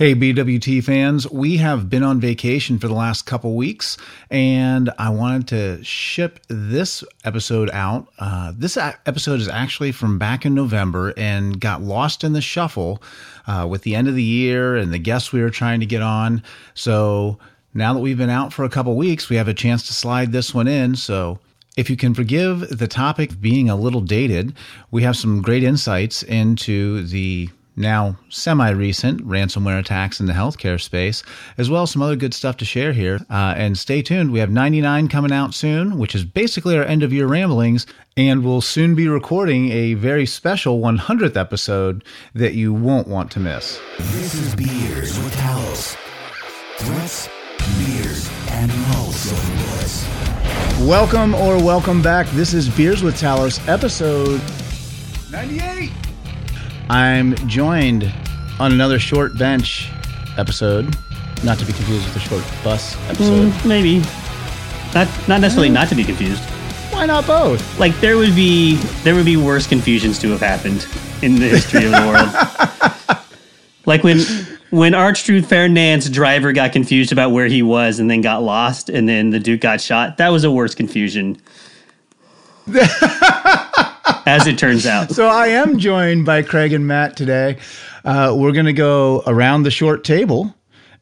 Hey, BWT fans, we have been on vacation for the last couple weeks, and I wanted to ship this episode out. Uh, this episode is actually from back in November and got lost in the shuffle uh, with the end of the year and the guests we were trying to get on. So now that we've been out for a couple weeks, we have a chance to slide this one in. So if you can forgive the topic being a little dated, we have some great insights into the now semi recent ransomware attacks in the healthcare space, as well as some other good stuff to share here. Uh, and stay tuned. We have 99 coming out soon, which is basically our end of year ramblings. And we'll soon be recording a very special 100th episode that you won't want to miss. This is Beers with Talos. Threats, beers, and silver Welcome or welcome back. This is Beers with Talos, episode 98. I'm joined on another short bench episode, not to be confused with the short bus episode. Mm, maybe. Not not necessarily not to be confused. Why not both? Like there would be there would be worse confusions to have happened in the history of the world. like when when Archduke Ferdinand's driver got confused about where he was and then got lost and then the Duke got shot. That was a worse confusion. as it turns out. So I am joined by Craig and Matt today. Uh, we're going to go around the short table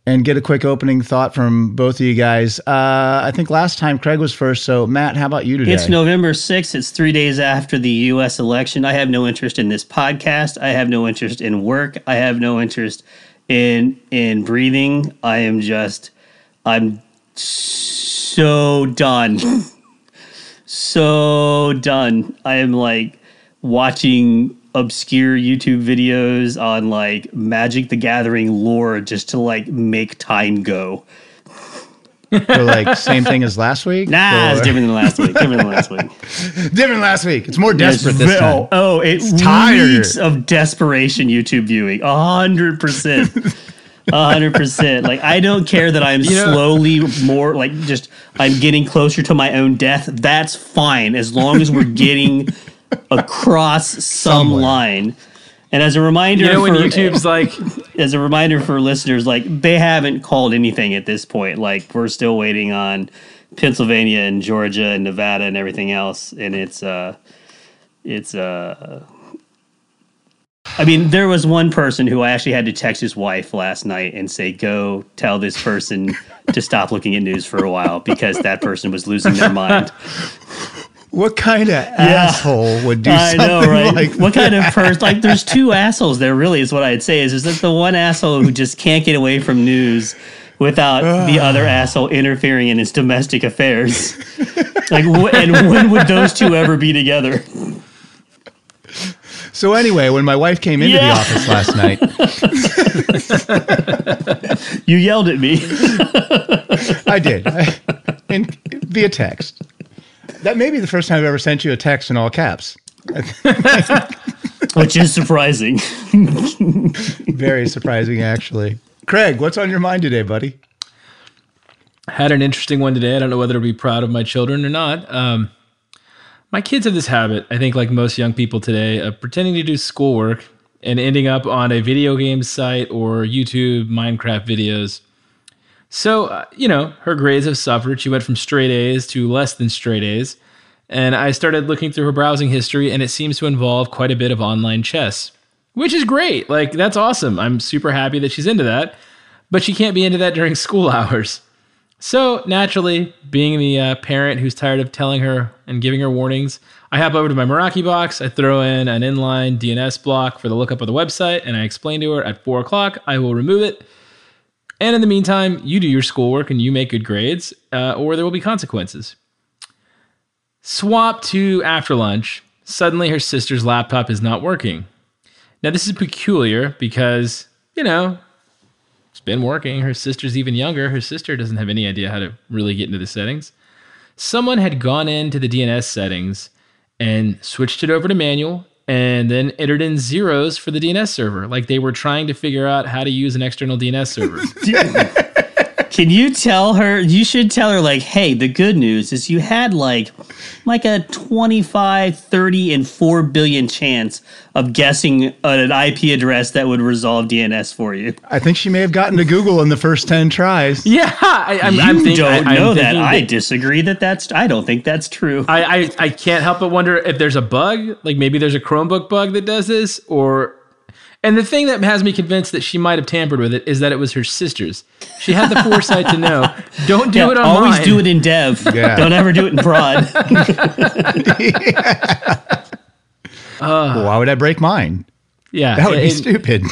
and get a quick opening thought from both of you guys. Uh, I think last time Craig was first. So, Matt, how about you today? It's November 6th. It's three days after the U.S. election. I have no interest in this podcast. I have no interest in work. I have no interest in in breathing. I am just, I'm so done. so done. I am like watching obscure YouTube videos on like Magic the Gathering lore just to like make time go. or like same thing as last week? Nah, or? it's different than last week. Different than last week. different last week. It's more desperate it's, this time. Oh, oh it's tired of desperation YouTube viewing. A hundred percent hundred percent. Like I don't care that I'm you know, slowly more like just I'm getting closer to my own death. That's fine as long as we're getting across some Somewhere. line. And as a reminder, you know, when for, YouTube's like, as a reminder for listeners, like they haven't called anything at this point. Like we're still waiting on Pennsylvania and Georgia and Nevada and everything else, and it's uh, it's uh I mean, there was one person who I actually had to text his wife last night and say, "Go tell this person to stop looking at news for a while because that person was losing their mind." What kind of yeah. asshole would do I something know, right? like What kind of person? Like, there's two assholes there. Really, is what I'd say. Is is that the one asshole who just can't get away from news without the ah. other asshole interfering in his domestic affairs? like, and when would those two ever be together? So anyway, when my wife came into yeah. the office last night, you yelled at me. I did, I, in, via text. That may be the first time I've ever sent you a text in all caps. Which is surprising. Very surprising, actually. Craig, what's on your mind today, buddy? Had an interesting one today. I don't know whether to be proud of my children or not. Um, my kids have this habit, I think, like most young people today, of pretending to do schoolwork and ending up on a video game site or YouTube Minecraft videos. So, uh, you know, her grades have suffered. She went from straight A's to less than straight A's. And I started looking through her browsing history, and it seems to involve quite a bit of online chess, which is great. Like, that's awesome. I'm super happy that she's into that. But she can't be into that during school hours. So naturally, being the uh, parent who's tired of telling her and giving her warnings, I hop over to my Meraki box. I throw in an inline DNS block for the lookup of the website, and I explain to her at four o'clock I will remove it. And in the meantime, you do your schoolwork and you make good grades, uh, or there will be consequences. Swap to after lunch. Suddenly, her sister's laptop is not working. Now, this is peculiar because, you know, been working. Her sister's even younger. Her sister doesn't have any idea how to really get into the settings. Someone had gone into the DNS settings and switched it over to manual and then entered in zeros for the DNS server. Like they were trying to figure out how to use an external DNS server. Can you tell her? You should tell her, like, hey, the good news is you had like, like a 25, 30, and 4 billion chance of guessing an IP address that would resolve DNS for you. I think she may have gotten to Google in the first 10 tries. Yeah, I, I'm, You I'm thinking, don't I, I'm know that. thinking I disagree that that's, I don't think that's true. I, I, I can't help but wonder if there's a bug, like maybe there's a Chromebook bug that does this, or. And the thing that has me convinced that she might have tampered with it is that it was her sister's. She had the foresight to know. Don't do Yeah, it on always mine. do it in dev. Yeah. Don't ever do it in prod. Well, why would I break mine? Yeah, That would be stupid.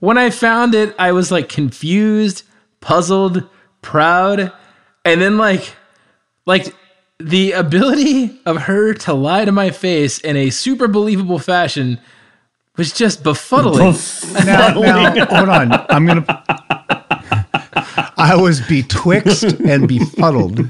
when I found it, I was like confused, puzzled, proud, and then like like the ability of her to lie to my face in a super believable fashion was just befuddling. Now, now, hold on. I'm going to. I was betwixt and befuddled.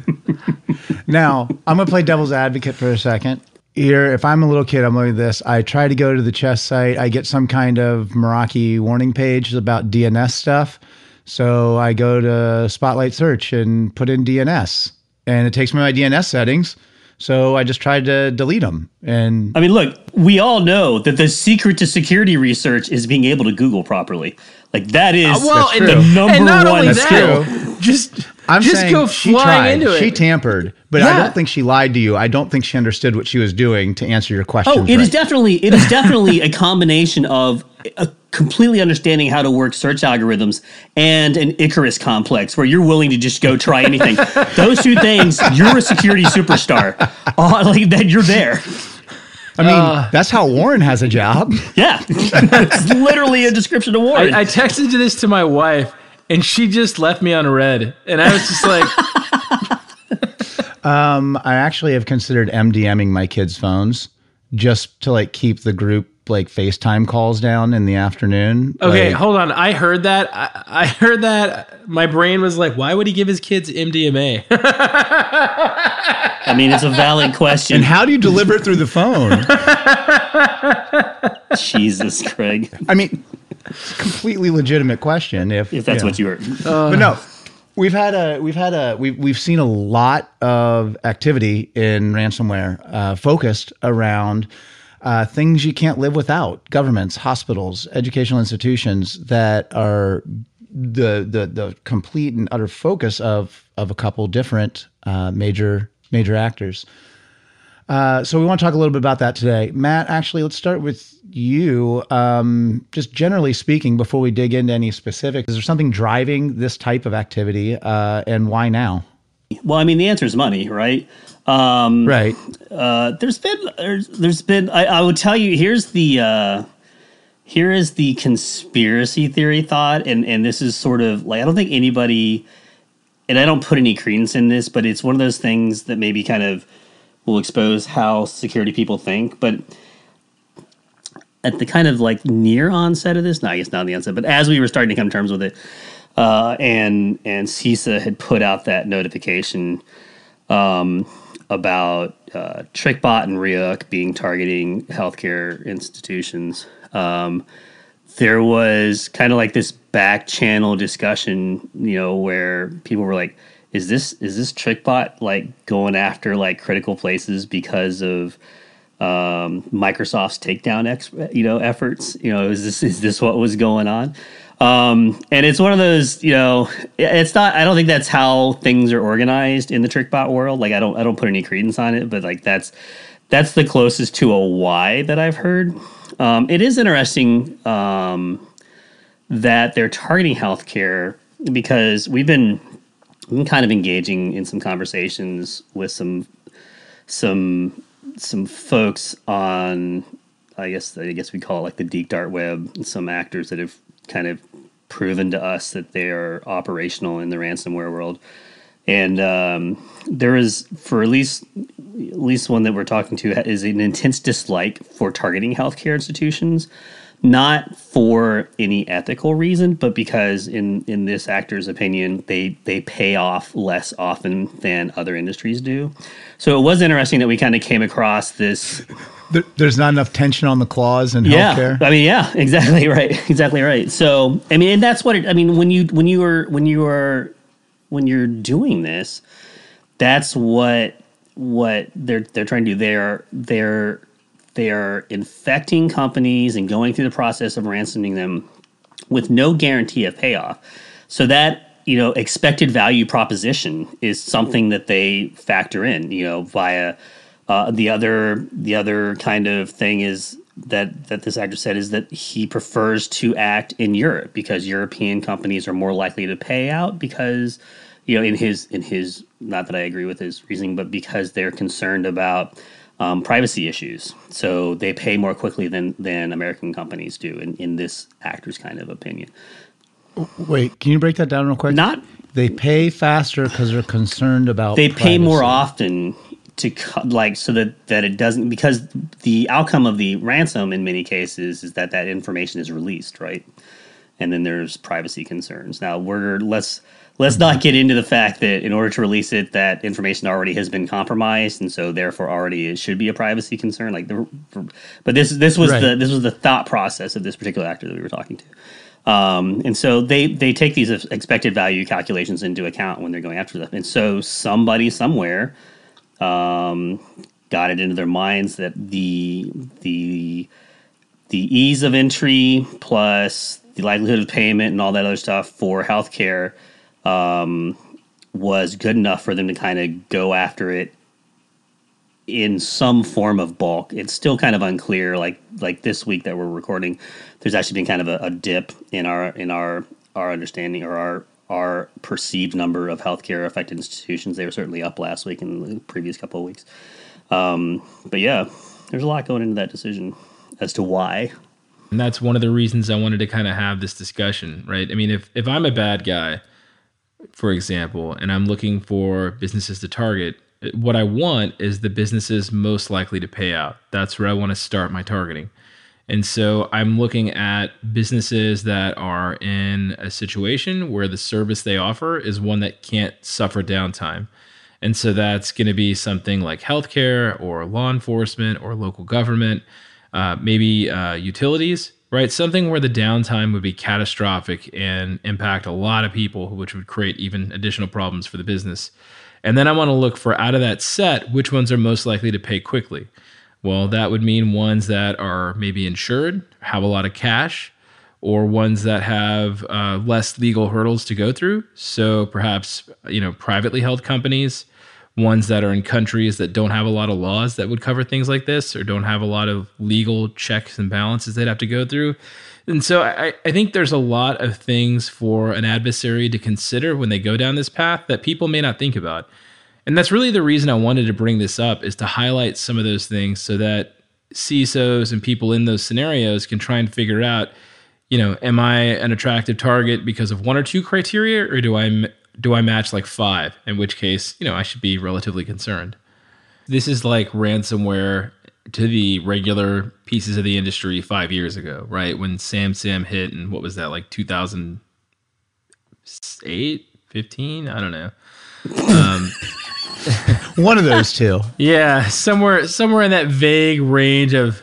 Now, I'm going to play devil's advocate for a second. Here, if I'm a little kid, I'm like this. I try to go to the chess site. I get some kind of Meraki warning page about DNS stuff. So I go to Spotlight Search and put in DNS, and it takes me my DNS settings. So I just tried to delete them. And I mean, look, we all know that the secret to security research is being able to Google properly. Like that is Uh, well, and, the, Number and not one only That's that, just I'm just saying go she flying tried. into it. She tampered, but I don't think she lied to you. I don't think she understood what she was doing to answer your question. Oh, it is definitely it is definitely a combination of a completely understanding how to work search algorithms and an Icarus complex where you're willing to just go try anything. Those two things, you're a security superstar. Oh, like that, you're there. I mean, uh. that's how Warren has a job. Yeah, it's literally a description of Warren. I, I texted this to my wife, and she just left me on red, and I was just like, um, I actually have considered MDMing my kids' phones just to like keep the group like FaceTime calls down in the afternoon. okay, Like, hold on. I heard that. I, I heard that. My brain was like, why would he give his kids MDMA? I mean, it's a valid question. and how do you deliver it through the phone? Jesus, Craig, I mean, it's a completely legitimate question. If if that's know. what you heard. but no we've had a we've had a we've, we've seen a lot of activity in ransomware uh, focused around uh, things you can't live without governments hospitals educational institutions that are the the the complete and utter focus of of a couple different uh, major major actors uh, so we want to talk a little bit about that today. Matt, actually, let's start with you. Um, just generally speaking, before we dig into any specifics, is there something driving this type of activity, uh, and why now? Well, I mean, the answer is money, right? Um, Right. uh, there's been there's, there's been I, I would tell you here's the uh, here is the conspiracy theory thought, and and this is sort of like I don't think anybody, and I don't put any credence in this, but it's one of those things that maybe kind of will expose how security people think, but. At the kind of like near onset of this, no, I guess not the onset, but as we were starting to come to terms with it, uh, and and CISA had put out that notification um, about uh, TrickBot and Ryuk being targeting healthcare institutions. Um, there was kind of like this back channel discussion, you know, where people were like, "Is this is this TrickBot like going after like critical places because of?" um, Microsoft's takedown, ex- you know, efforts. You know, is this is this what was going on? Um, and it's one of those, you know, it's not. I don't think that's how things are organized in the TrickBot world. Like, I don't, I don't put any credence on it, but like that's that's the closest to a why that I've heard. Um, it is interesting um, that they're targeting healthcare because we've been, been kind of engaging in some conversations with some some some folks on I guess I guess we call it like the deep dark web, some actors that have kind of proven to us that they are operational in the ransomware world. And um, there is, for at least at least one that we're talking to, is an intense dislike for targeting healthcare institutions, not for any ethical reason, but because in in this actor's opinion, they they pay off less often than other industries do. So it was interesting that we kind of came across this There, there's not enough tension on the clause in yeah, healthcare. I mean, yeah, exactly right, exactly right. So, I mean, and that's what it, I mean when you when you are when you are when you're doing this, that's what what they're they're trying to do. They're they're they're infecting companies and going through the process of ransoming them with no guarantee of payoff. So that you know expected value proposition is something that they factor in. You know via uh, the other the other kind of thing is that that this actor said is that he prefers to act in Europe because European companies are more likely to pay out because you know in his in his not that I agree with his reasoning but because they're concerned about um, privacy issues so they pay more quickly than than American companies do in, in this actor's kind of opinion Wait, can you break that down real quick? not They pay faster because they're concerned about. they pay more often to cut like so that that it doesn't because the outcome of the ransom in many cases is that that information is released right and then there's privacy concerns now we're let's let's not get into the fact that in order to release it that information already has been compromised and so therefore already it should be a privacy concern like the but this this was Right. the this was the thought process of this particular actor that we were talking to um, and so they they take these expected value calculations into account when they're going after them. And so somebody somewhere um, got it into their minds that the the the ease of entry plus the likelihood of payment and all that other stuff for healthcare um, was good enough for them to kind of go after it in some form of bulk. It's still kind of unclear. Like like this week that we're recording, there's actually been kind of a, a dip in our in our our understanding or our our perceived number of healthcare affected institutions. They were certainly up last week and the previous couple of weeks. Um, but yeah, there's a lot going into that decision as to why. And that's one of the reasons I wanted to kind of have this discussion, right? I mean, if if I'm a bad guy, for example, and I'm looking for businesses to target, what I want is the businesses most likely to pay out. That's where I want to start my targeting. And so I'm looking at businesses that are in a situation where the service they offer is one that can't suffer downtime. And so that's going to be something like healthcare or law enforcement or local government, uh, maybe uh, utilities, right? Something where the downtime would be catastrophic and impact a lot of people, which would create even additional problems for the business. And then I want to look for out of that set, which ones are most likely to pay quickly. Well, that would mean ones that are maybe insured, have a lot of cash, or ones that have uh, less legal hurdles to go through. So perhaps you know privately held companies, ones that are in countries that don't have a lot of laws that would cover things like this, or don't have a lot of legal checks and balances they'd have to go through. And so I, I think there's a lot of things for an adversary to consider when they go down this path that people may not think about. And that's really the reason I wanted to bring this up is to highlight some of those things so that CISOs and people in those scenarios can try and figure out, you know, am I an attractive target because of one or two criteria or do I do I match like five? In which case, you know, I should be relatively concerned. This is like ransomware to the regular pieces of the industry 5 years ago, right? When SamSam hit and what was that like 2008, 15, I don't know. Um, One of those two. Yeah, somewhere somewhere in that vague range of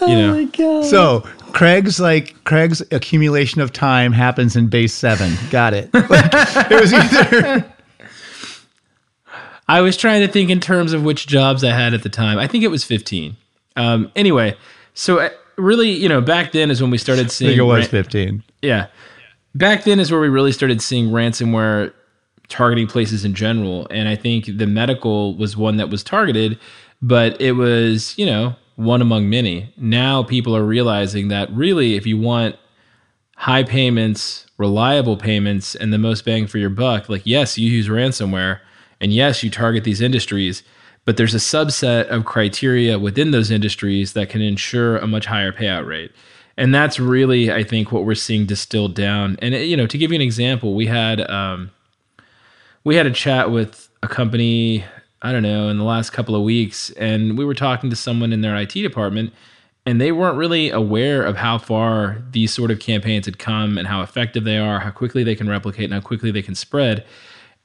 you know. God. So Craig's like Craig's accumulation of time happens in base seven. Got it. Like, it was either I was trying to think in terms of which jobs I had at the time. I think it was 15. Um, anyway, so uh, really, you know, back then is when we started I seeing. think it was ran- fifteen. yeah. Back then is where we really started seeing ransomware targeting places in general. And I think the medical was one that was targeted, but it was, you know, one among many. Now people are realizing that really, if you want high payments, reliable payments, and the most bang for your buck, like, yes, you use ransomware, and yes, you target these industries, but there's a subset of criteria within those industries that can ensure a much higher payout rate. And that's really, I think, what we're seeing distilled down. And, you know, to give you an example, we had, um, we had a chat with a company i don't know in the last couple of weeks and we were talking to someone in their it department and they weren't really aware of how far these sort of campaigns had come and how effective they are how quickly they can replicate and how quickly they can spread.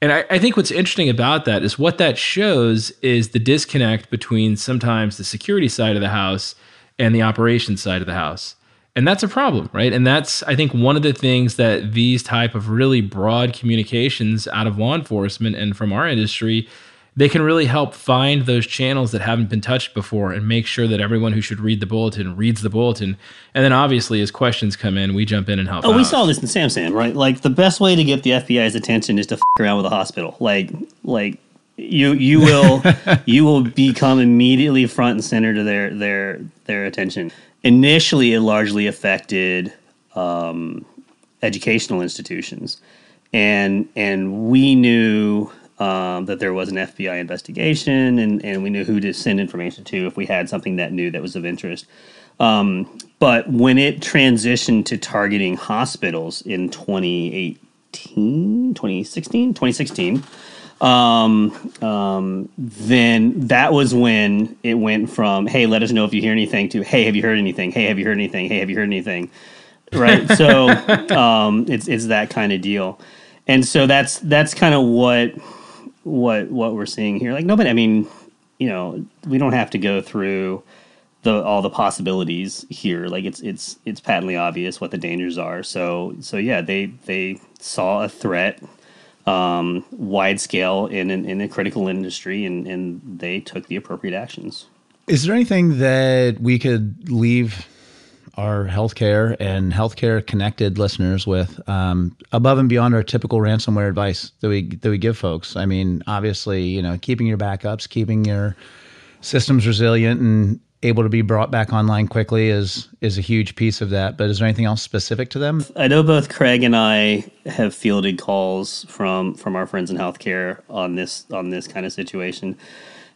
And I, I think what's interesting about that is what that shows is the disconnect between sometimes the security side of the house and the operations side of the house and that's a problem right and that's i think one of the things that these type of really broad communications out of law enforcement and from our industry they can really help find those channels that haven't been touched before and make sure that everyone who should read the bulletin reads the bulletin. And then obviously, as questions come in, we jump in and help. Oh, out. we saw this in SamSam, right? Like the best way to get the FBI's attention is to f- around with a hospital. Like, like you you will you will become immediately front and center to their their their attention. Initially, it largely affected um, educational institutions, and and we knew um, that there was an FBI investigation, and, and we knew who to send information to if we had something that new that was of interest. Um, but when it transitioned to targeting hospitals in 2018, 2016, 2016, um, um, then that was when it went from, hey, let us know if you hear anything, to, hey, have you heard anything? Hey, have you heard anything? Hey, have you heard anything? Right. so um, it's, it's that kind of deal. And so that's that's kind of what what what we're seeing here. Like nobody, I mean, you know, we don't have to go through the all the possibilities here. Like it's it's it's patently obvious what the dangers are. So so yeah, they they saw a threat um, wide scale in an, in a critical industry, and and they took the appropriate actions. Is there anything that we could leave our healthcare and healthcare connected listeners with um, above and beyond our typical ransomware advice that we that we give folks? I mean, obviously, you know, keeping your backups, keeping your systems resilient and able to be brought back online quickly is is a huge piece of that. But is there anything else specific to them? I know both Craig and I have fielded calls from from our friends in healthcare on this on this kind of situation.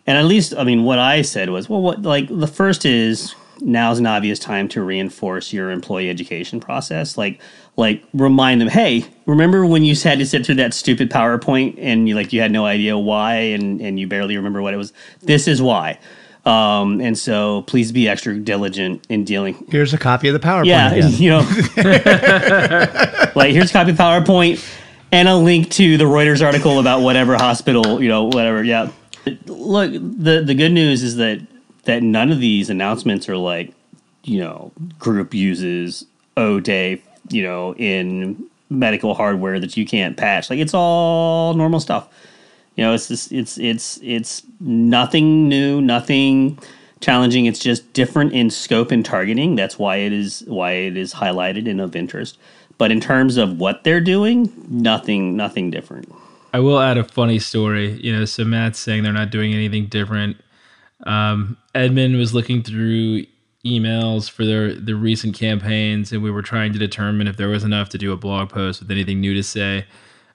And at least I mean what I said was, well what like the first is now's an obvious time to reinforce your employee education process. Like like remind them, hey, remember when you had to sit through that stupid PowerPoint and you like you had no idea why and, and you barely remember what it was? This is why. Um, and so please be extra diligent in dealing Here's a copy of the PowerPoint. yeah, again. you know, like here's a copy of PowerPoint and a link to the Reuters article about whatever hospital, you know, whatever. Yeah. Look, the the good news is that that none of these announcements are like, you know, group uses O day, you know, in medical hardware that you can't patch. Like it's all normal stuff. You know, it's just it's it's it's nothing new, nothing challenging. It's just different in scope and targeting. That's why it is why it is highlighted and of interest. But in terms of what they're doing, nothing nothing different. I will add a funny story. You know, so Matt's saying they're not doing anything different. Um, Edmund was looking through emails for their the recent campaigns, and we were trying to determine if there was enough to do a blog post with anything new to say.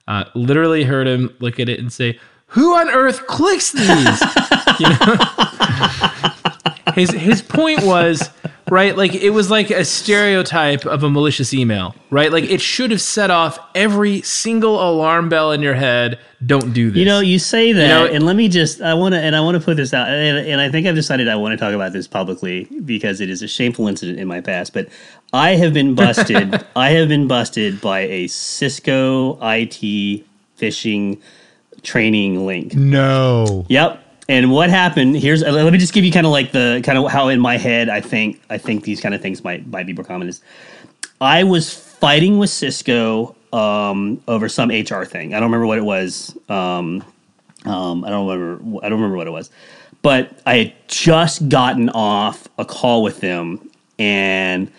Uh, literally heard him look at it and say, "Who on earth clicks these?" you know, his his point was right like it was like a stereotype of a malicious email right like it should have set off every single alarm bell in your head don't do this You know, you say that, you know- and let me just I want to and I want to put this out, and, and I think I've decided I want to talk about this publicly because it is a shameful incident in my past. But I have been busted. I have been busted by a Cisco IT phishing training link. No. Yep. And what happened? Here's let me just give you kind of like the kind of how in my head I think I think these kind of things might might be more common. Is I was fighting with Cisco um, over some HR thing. I don't remember what it was. Um, um, I don't remember. I don't remember what it was. But I had just gotten off a call with them, and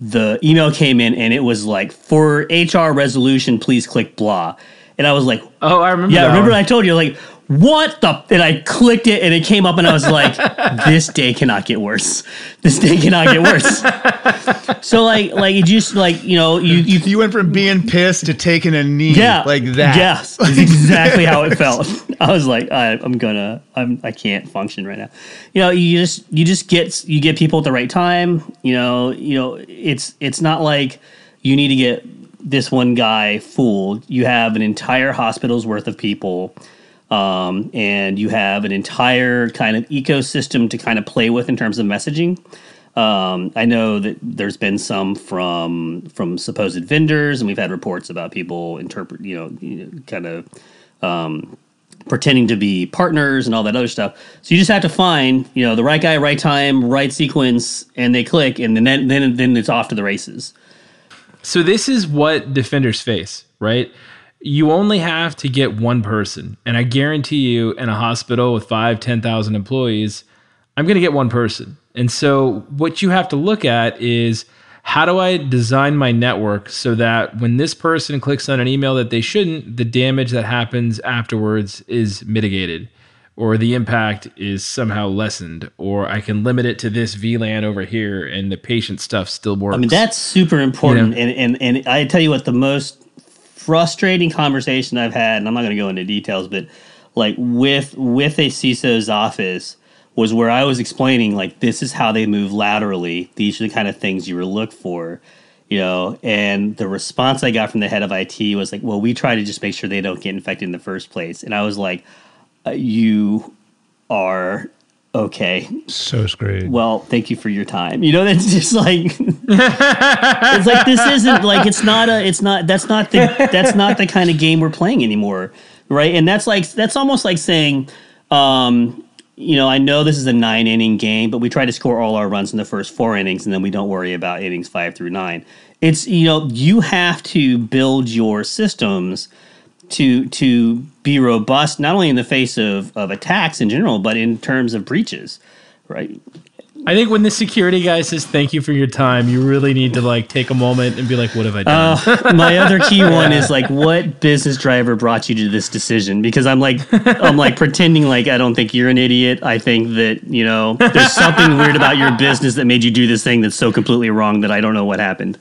the email came in, and it was like, "For HR resolution, please click blah." And I was like, oh i remember yeah, that remember one. I told you like what the and I clicked it and it came up and I was like, this day cannot get worse. This day cannot get worse. so like like it just like you know you you You went from being pissed to taking a knee yeah like that. Yes, it's exactly how it felt. I was like I, I'm gonna I'm I can't function right now. You know you just you just get you get people at the right time. You know you know it's it's not like you need to get this one guy fooled. You have an entire hospital's worth of people, um, and you have an entire kind of ecosystem to kind of play with in terms of messaging. Um, I know that there's been some from from supposed vendors, and we've had reports about people interpret, you know, you know kind of um, pretending to be partners and all that other stuff. So you just have to find, you know, the right guy, right time, right sequence, and they click, and then then then it's off to the races. So this is what defenders face, right? You only have to get one person, and I guarantee you, in a hospital with five, ten thousand employees, I'm going to get one person. And so what you have to look at is how do I design my network so that when this person clicks on an email that they shouldn't, the damage that happens afterwards is mitigated or the impact is somehow lessened or I can limit it to this VLAN over here and the patient stuff still works. I mean, that's super important. And, and, and I tell you what, the most frustrating conversation I've had, and I'm not going to go into details, but like with, with a CISO's office, was where I was explaining like this is how they move laterally. These are the kind of things you would look for, you know. And the response I got from the head of IT was like, "Well, we try to just make sure they don't get infected in the first place." And I was like, "You are okay." So screwed. Well, thank you for your time. You know, that's just like it's like this isn't like it's not a it's not that's not the that's not the kind of game we're playing anymore, right? And that's like that's almost like saying. Um, you know, I know this is a nine inning game, but we try to score all our runs in the first four innings, and then we don't worry about innings five through nine. It's you know, you have to build your systems to to be robust, not only in the face of, of attacks in general, but in terms of breaches, right? I think when the security guy says thank you for your time, you really need to like take a moment and be like, what have I done? Uh, my other key one is like, what business driver brought you to this decision? Because I'm like, I'm like pretending like I don't think you're an idiot. I think that you know there's something weird about your business that made you do this thing that's so completely wrong that I don't know what happened.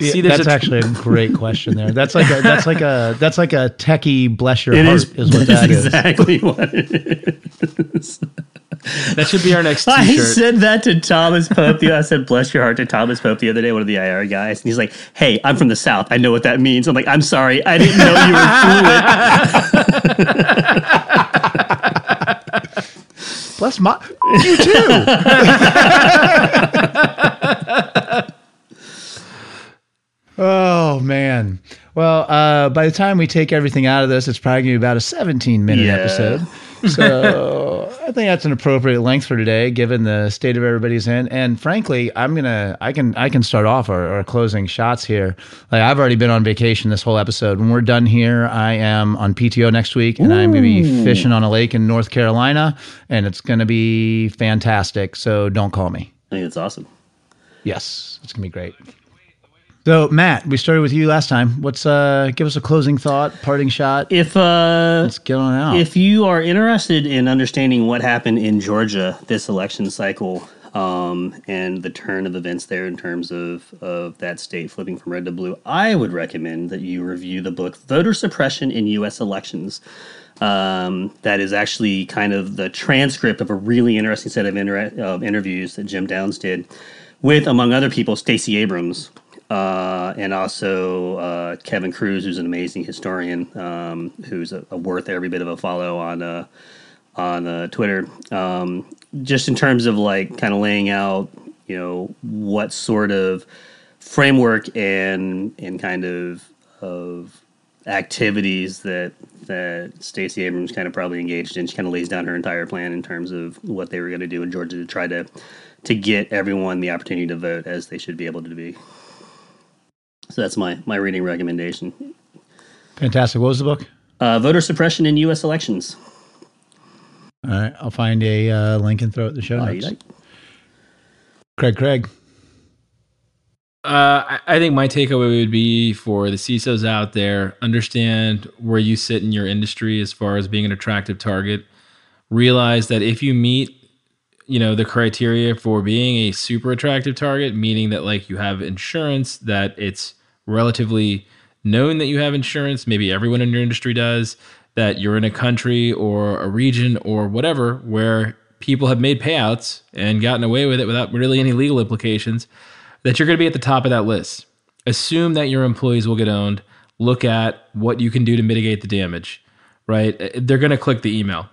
See, that's a, actually a great question there. That's like a, that's like a that's like a techie bless your it heart is, is, what that is. exactly what it is. That should be our next T-shirt. I said that to Thomas Pope. The, I said, "Bless your heart" to Thomas Pope the other day, one of the IR guys, and he's like, "Hey, I'm from the South. I know what that means." I'm like, "I'm sorry, I didn't know you were fluent." Bless my you too. Oh man. Well, uh, by the time we take everything out of this, it's probably going to be about a 17 minute Yeah. episode. So I think that's an appropriate length for today, given the state of everybody's in. And frankly, I'm gonna, I can, I can start off our, our closing shots here. Like I've already been on vacation this whole episode. When we're done here, I am on PTO next week, and I'm going to be fishing on a lake in North Carolina, and it's going to be fantastic. So don't call me. I think it's awesome. Yes, it's gonna be great. So Matt, we started with you last time. What's uh give us a closing thought, parting shot. If uh, Let's get on out. if you are interested in understanding what happened in Georgia this election cycle um, and the turn of events there in terms of, of that state flipping from red to blue, I would recommend that you review the book Voter Suppression in U.S. Elections. Um, that is actually kind of the transcript of a really interesting set of inter- uh, interviews that Jim Downs did with, among other people, Stacey Abrams, uh, and also uh, Kevin Kruse, who's an amazing historian, um, who's a, a worth every bit of a follow on uh, on uh, Twitter. Um, just in terms of like kind of laying out, you know, what sort of framework and and kind of of activities that that Stacey Abrams kind of probably engaged in. She kind of lays down her entire plan in terms of what they were going to do in Georgia to try to to get everyone the opportunity to vote as they should be able to be. So that's my my reading recommendation. Fantastic. What was the book? Uh, voter suppression in U.S. elections. All right, I'll find a uh, link and throw it in the show Uh, notes. Craig, Craig. Uh, I- I think my takeaway would be for the CISOs out there: understand where you sit in your industry as far as being an attractive target. Realize that if you meet, you know, the criteria for being a super attractive target, meaning that like you have insurance, that it's relatively known that you have insurance, maybe everyone in your industry does, that you're in a country or a region or whatever where people have made payouts and gotten away with it without really any legal implications that you're going to be at the top of that list. Assume that your employees will get owned. Look at what you can do to mitigate the damage. Right? They're going to click the email.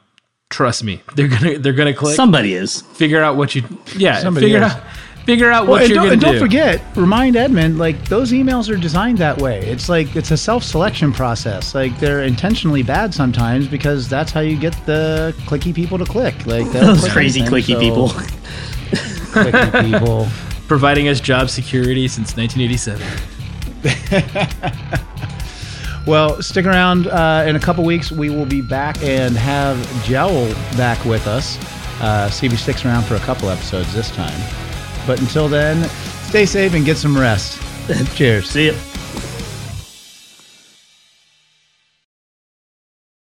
Trust me. They're going to they're going to click Somebody is. figure out what you yeah Somebody figure is. out Figure out Well, what and you're don't, going and to don't forget, remind Edmund, like those emails are designed that way. It's like it's a self-selection process. Like they're intentionally bad sometimes because that's how you get the clicky people to click. Like Those click crazy anything, clicky so- people. clicky people. Providing us job security since 1987. Well, stick around. Uh, in a couple weeks, we will be back and have Joel back with us. Uh, see if he sticks around for a couple episodes this time. But until then, stay safe and get some rest. Cheers. See ya.